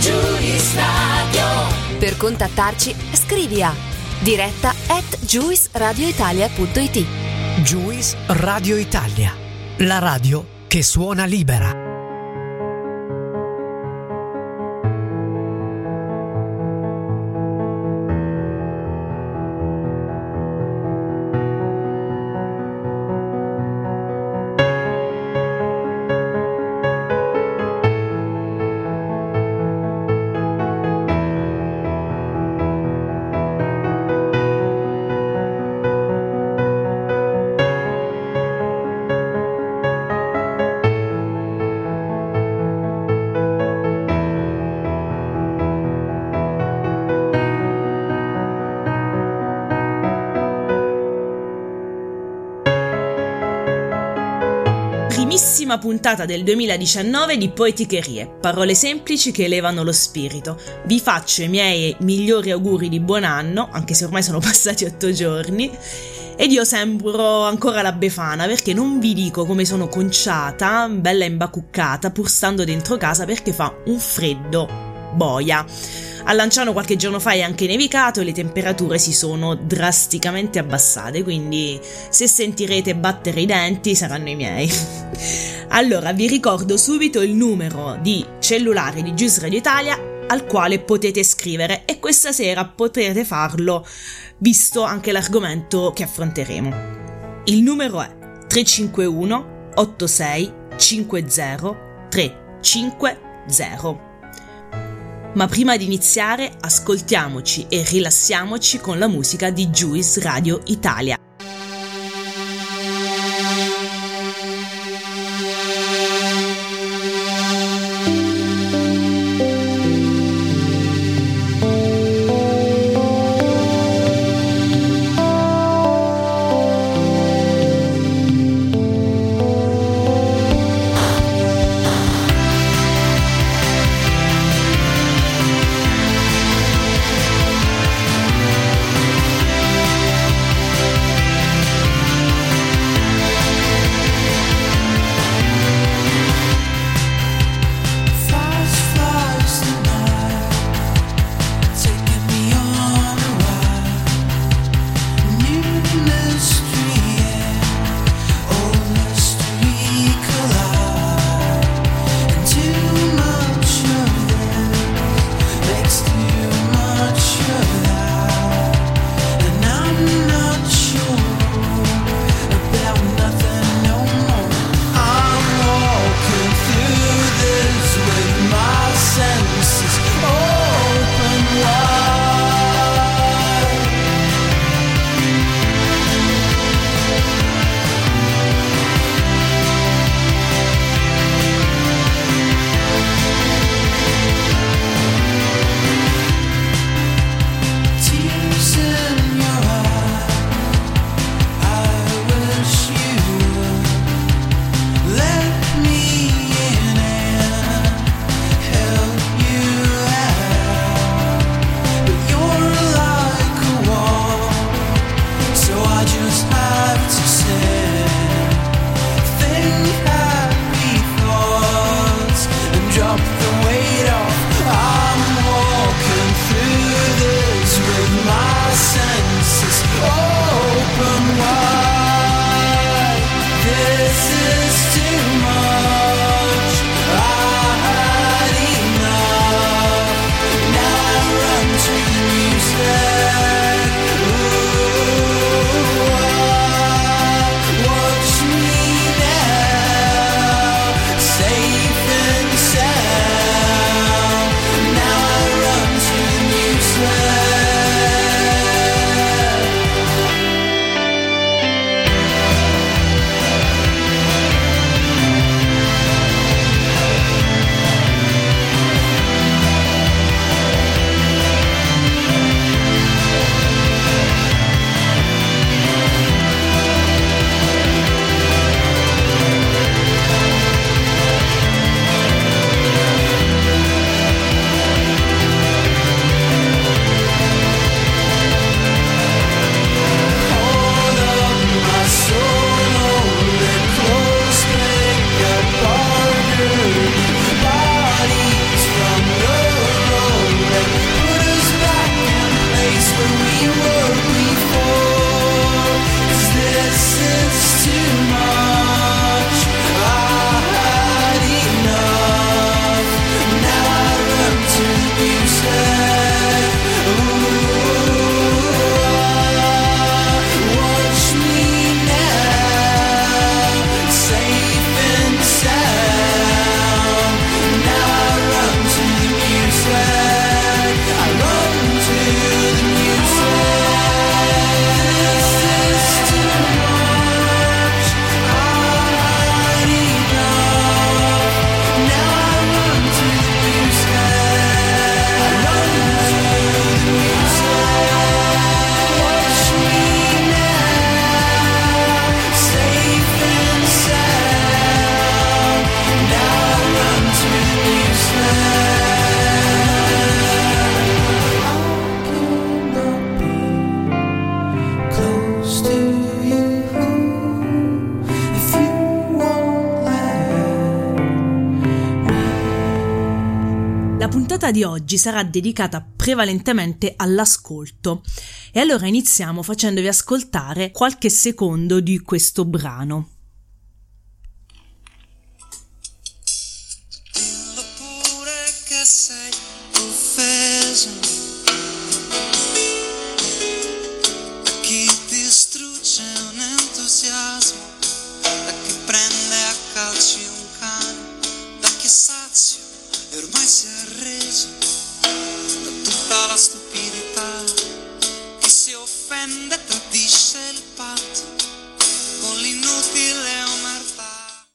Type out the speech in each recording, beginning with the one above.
Giulis Radio. Per contattarci, scrivi a diretta at juisradioitalia.it. Juice Radio Italia, la radio che suona libera. Puntata del 2019 di Poeticherie, parole semplici che elevano lo spirito. Vi faccio i miei migliori auguri di buon anno, anche se ormai sono passati otto giorni, ed io sembro ancora la befana perché non vi dico come sono conciata, bella imbacuccata, pur stando dentro casa perché fa un freddo boia. A Lanciano qualche giorno fa è anche nevicato e le temperature si sono drasticamente abbassate, quindi se sentirete battere i denti saranno i miei. Allora, vi ricordo subito il numero di cellulare di Gius Radio Italia al quale potete scrivere e questa sera potrete farlo visto anche l'argomento che affronteremo. Il numero è 351 86 50 350. Ma prima di iniziare, ascoltiamoci e rilassiamoci con la musica di Juice Radio Italia. Puntata di oggi sarà dedicata prevalentemente all'ascolto e allora iniziamo facendovi ascoltare qualche secondo di questo brano. Offende tradisce il patto con l'inutile omertà.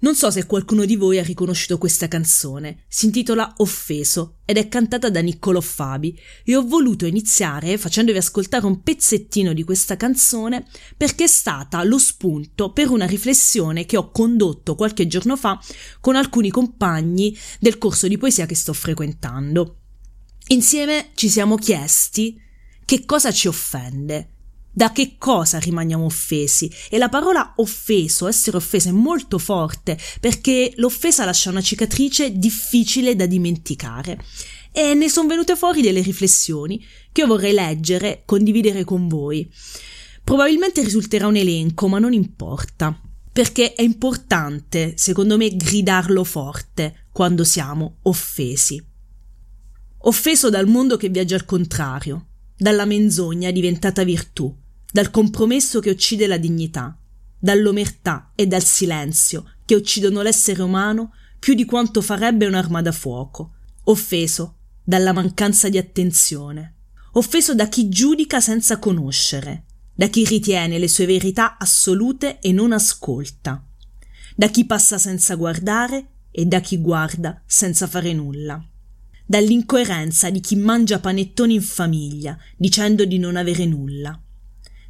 Non so se qualcuno di voi ha riconosciuto questa canzone, si intitola Offeso ed è cantata da Niccolò Fabi e ho voluto iniziare facendovi ascoltare un pezzettino di questa canzone perché è stata lo spunto per una riflessione che ho condotto qualche giorno fa con alcuni compagni del corso di poesia che sto frequentando. Insieme ci siamo chiesti che cosa ci offende, da che cosa rimaniamo offesi? E la parola offeso, essere offese, è molto forte perché l'offesa lascia una cicatrice difficile da dimenticare. E ne sono venute fuori delle riflessioni che io vorrei leggere, condividere con voi. Probabilmente risulterà un elenco, ma non importa, perché è importante, secondo me, gridarlo forte quando siamo offesi. Offeso dal mondo che viaggia al contrario, dalla menzogna diventata virtù, dal compromesso che uccide la dignità, dall'omertà e dal silenzio che uccidono l'essere umano più di quanto farebbe un'arma da fuoco, offeso dalla mancanza di attenzione, offeso da chi giudica senza conoscere, da chi ritiene le sue verità assolute e non ascolta, da chi passa senza guardare e da chi guarda senza fare nulla, dall'incoerenza di chi mangia panettoni in famiglia dicendo di non avere nulla,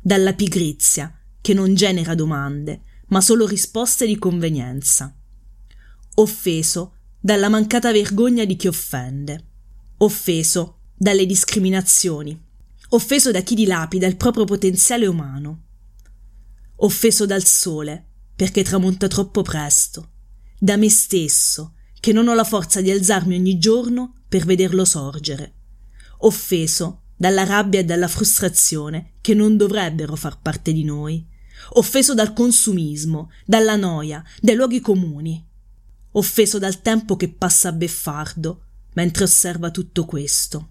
dalla pigrizia che non genera domande, ma solo risposte di convenienza. Offeso dalla mancata vergogna di chi offende. Offeso dalle discriminazioni. Offeso da chi dilapida il proprio potenziale umano. Offeso dal sole, perché tramonta troppo presto. Da me stesso, che non ho la forza di alzarmi ogni giorno per vederlo sorgere. Offeso dalla rabbia e dalla frustrazione che non dovrebbero far parte di noi, offeso dal consumismo, dalla noia, dai luoghi comuni, offeso dal tempo che passa beffardo mentre osserva tutto questo,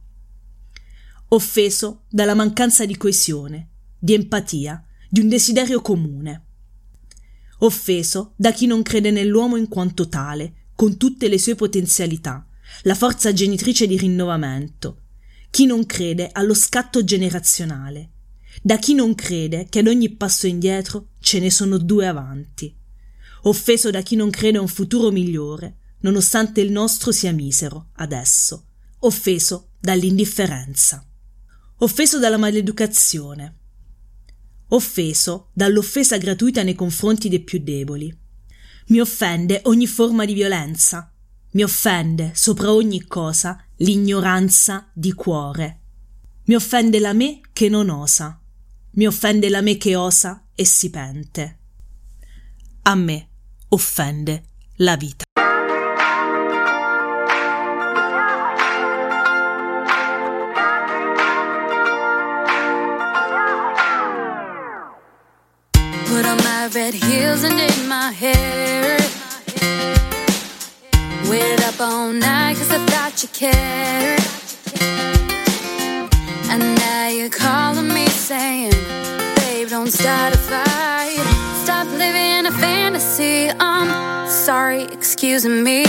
offeso dalla mancanza di coesione, di empatia, di un desiderio comune, offeso da chi non crede nell'uomo in quanto tale, con tutte le sue potenzialità, la forza genitrice di rinnovamento, chi non crede allo scatto generazionale, da chi non crede che ad ogni passo indietro ce ne sono due avanti, offeso da chi non crede a un futuro migliore, nonostante il nostro sia misero adesso, offeso dall'indifferenza, offeso dalla maleducazione, offeso dall'offesa gratuita nei confronti dei più deboli. Mi offende ogni forma di violenza, mi offende sopra ogni cosa l'ignoranza di cuore. Mi offende la me che non osa. Mi offende la me che osa e si pente. A me offende la vita. Put on my red heels and did my hair. Waited up all night cause I thought you cared. And now you're calling me saying, Babe, don't start a fight. Stop living a fantasy. I'm sorry, excuse me.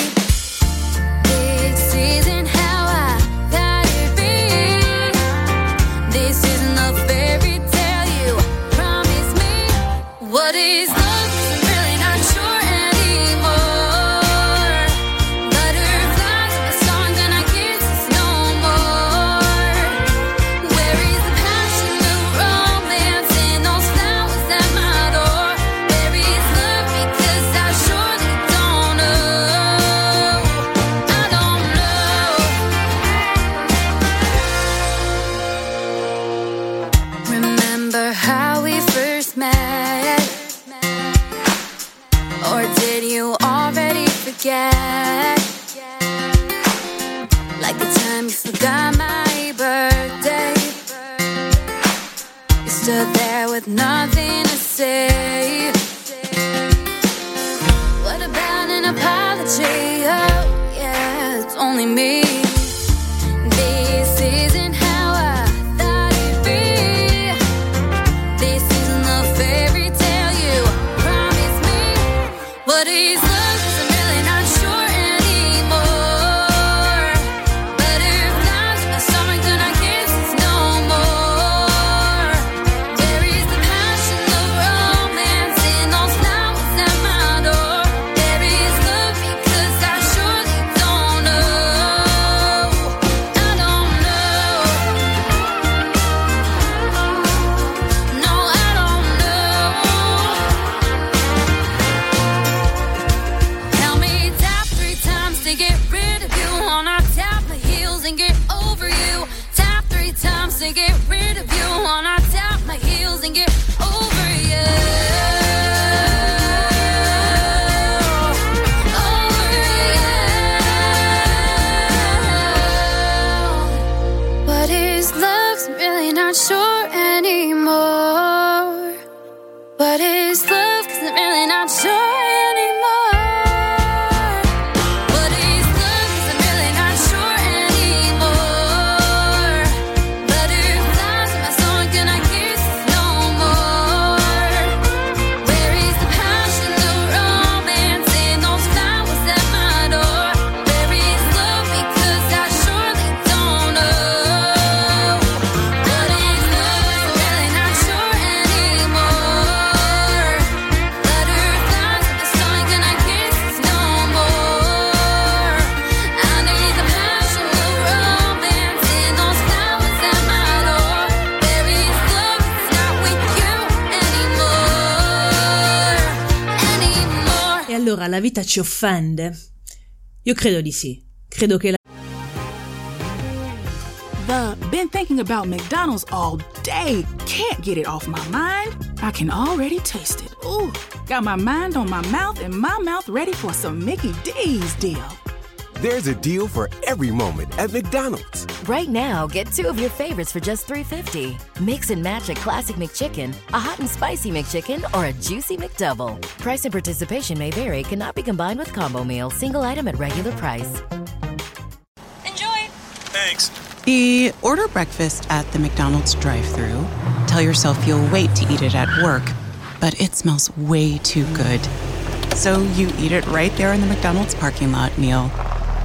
show allora la vita ci offende? Io credo di sì. Credo che la The been thinking about McDonald's all day. Can't get it off my mind. I can already taste it. Ooh, got my mind on my mouth and my mouth ready for some Mickey D's deal. There's a deal for every moment at McDonald's. Right now, get two of your favorites for just $3.50. Mix and match a classic McChicken, a hot and spicy McChicken, or a juicy McDouble. Price and participation may vary, cannot be combined with combo meal, single item at regular price. Enjoy. Thanks. The order breakfast at the McDonald's drive through Tell yourself you'll wait to eat it at work, but it smells way too good. So you eat it right there in the McDonald's parking lot meal.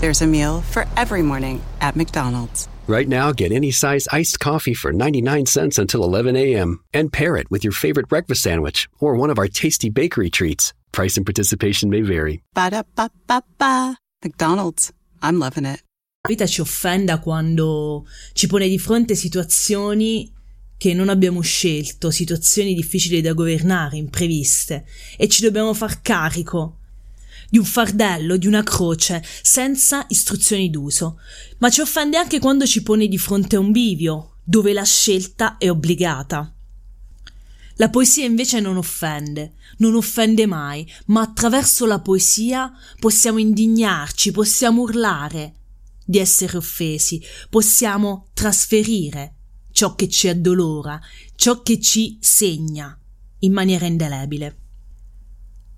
There's a meal for every morning at McDonald's. Right now, get any size iced coffee for 99 cents until 11 a.m. and pair it with your favorite breakfast sandwich or one of our tasty bakery treats. Price and participation may vary. Ba da ba ba ba. McDonald's. I'm loving it. La vita ci offenda quando ci pone di fronte situazioni che non abbiamo scelto, situazioni difficili da governare, impreviste, e ci dobbiamo far carico di un fardello, di una croce, senza istruzioni d'uso. Ma ci offende anche quando ci pone di fronte a un bivio, dove la scelta è obbligata. La poesia invece non offende, non offende mai, ma attraverso la poesia possiamo indignarci, possiamo urlare di essere offesi, possiamo trasferire ciò che ci addolora, ciò che ci segna in maniera indelebile.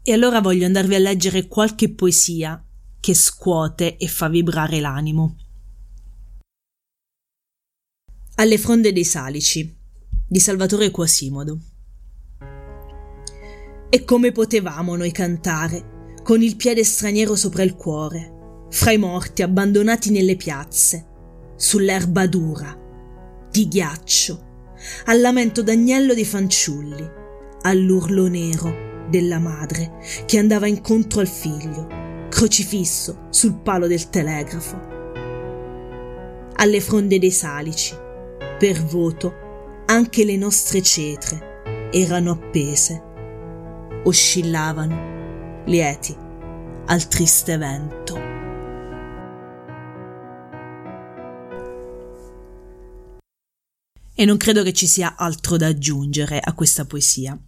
E allora voglio andarvi a leggere qualche poesia che scuote e fa vibrare l'animo. Alle fronde dei salici di Salvatore Quasimodo. E come potevamo noi cantare, con il piede straniero sopra il cuore, fra i morti abbandonati nelle piazze, sull'erba dura, di ghiaccio, al lamento d'agnello dei fanciulli, all'urlo nero della madre che andava incontro al figlio, crocifisso sul palo del telegrafo. Alle fronde dei salici, per voto, anche le nostre cetre erano appese, oscillavano, lieti, al triste vento. E non credo che ci sia altro da aggiungere a questa poesia.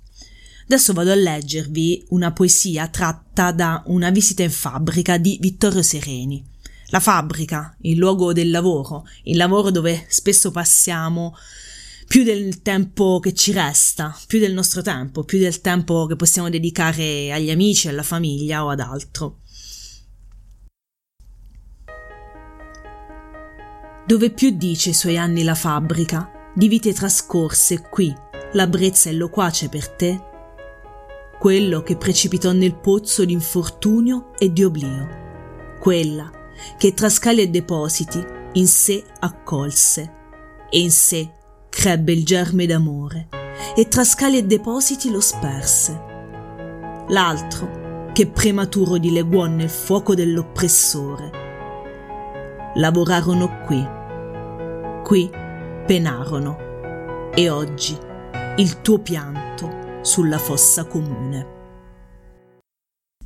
Adesso vado a leggervi una poesia tratta da una visita in fabbrica di Vittorio Sereni. La fabbrica, il luogo del lavoro, il lavoro dove spesso passiamo più del tempo che ci resta, più del nostro tempo, più del tempo che possiamo dedicare agli amici, alla famiglia o ad altro. Dove più dice i suoi anni la fabbrica, di vite trascorse qui, la brezza e loquace per te? Quello che precipitò nel pozzo d'infortunio e di oblio, quella che tra scali e depositi in sé accolse e in sé crebbe il germe d'amore e tra scali e depositi lo sperse. L'altro che prematuro dileguò nel fuoco dell'oppressore. Lavorarono qui, qui penarono e oggi il tuo pianto sulla fossa comune.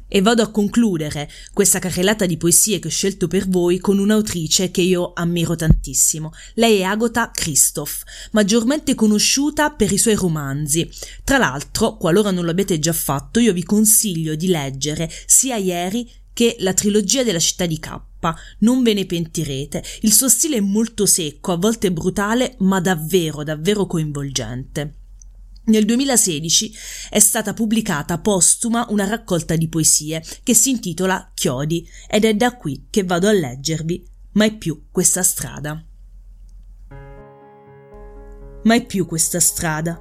E vado a concludere questa carrellata di poesie che ho scelto per voi con un'autrice che io ammiro tantissimo. Lei è Agota Christoph, maggiormente conosciuta per i suoi romanzi. Tra l'altro, qualora non l'abbiate già fatto, io vi consiglio di leggere sia ieri che la trilogia della città di K. Non ve ne pentirete. Il suo stile è molto secco, a volte brutale, ma davvero, davvero coinvolgente. Nel 2016 è stata pubblicata postuma una raccolta di poesie che si intitola Chiodi ed è da qui che vado a leggervi Mai più questa strada. Mai più questa strada,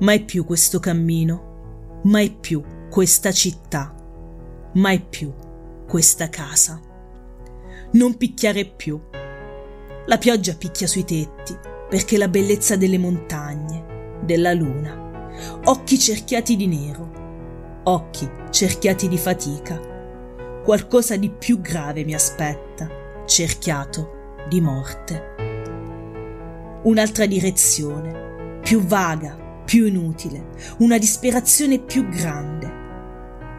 mai più questo cammino, mai più questa città, mai più questa casa. Non picchiare più. La pioggia picchia sui tetti perché la bellezza delle montagne della luna, occhi cerchiati di nero, occhi cerchiati di fatica. Qualcosa di più grave mi aspetta, cerchiato di morte. Un'altra direzione, più vaga, più inutile, una disperazione più grande,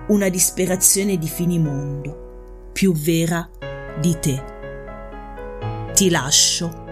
una disperazione di finimondo, più vera di te. Ti lascio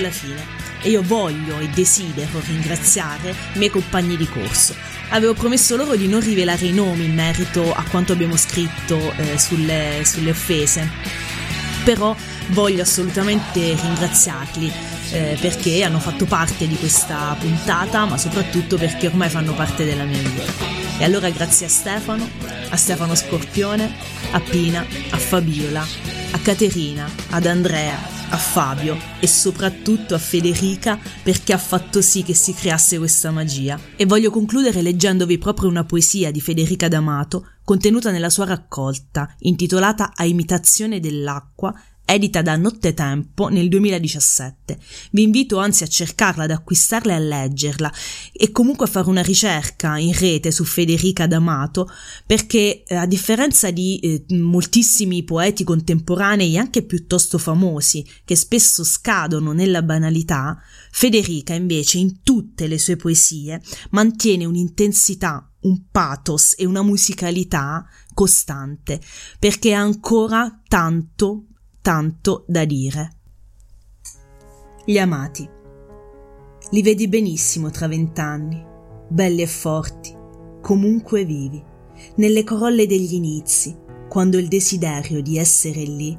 alla fine. E io voglio e desidero ringraziare i miei compagni di corso. Avevo promesso loro di non rivelare i nomi in merito a quanto abbiamo scritto eh, sulle, sulle offese, però voglio assolutamente ringraziarli eh, perché hanno fatto parte di questa puntata, ma soprattutto perché ormai fanno parte della mia vita. E allora grazie a Stefano, a Stefano Scorpione, a Pina, a Fabiola, a Caterina, ad Andrea, a Fabio e soprattutto a Federica perché ha fatto sì che si creasse questa magia. E voglio concludere leggendovi proprio una poesia di Federica D'Amato contenuta nella sua raccolta intitolata A imitazione dell'acqua edita da Nottetempo nel 2017. Vi invito anzi a cercarla, ad acquistarla e a leggerla e comunque a fare una ricerca in rete su Federica D'Amato perché eh, a differenza di eh, moltissimi poeti contemporanei anche piuttosto famosi che spesso scadono nella banalità, Federica invece in tutte le sue poesie mantiene un'intensità un pathos e una musicalità costante, perché ha ancora tanto, tanto da dire. Gli amati. Li vedi benissimo tra vent'anni, belli e forti, comunque vivi, nelle corolle degli inizi, quando il desiderio di essere lì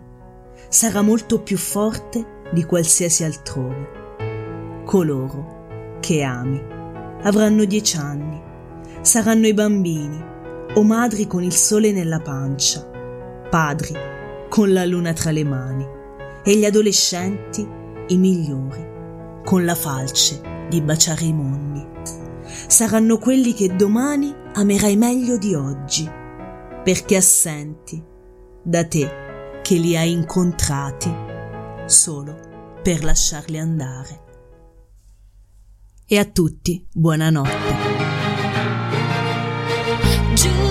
sarà molto più forte di qualsiasi altrove. Coloro che ami avranno dieci anni, saranno i bambini o madri con il sole nella pancia, padri con la luna tra le mani e gli adolescenti i migliori con la falce di baciare i monni. Saranno quelli che domani amerai meglio di oggi, perché assenti da te che li hai incontrati solo per lasciarli andare. E a tutti buonanotte. Juice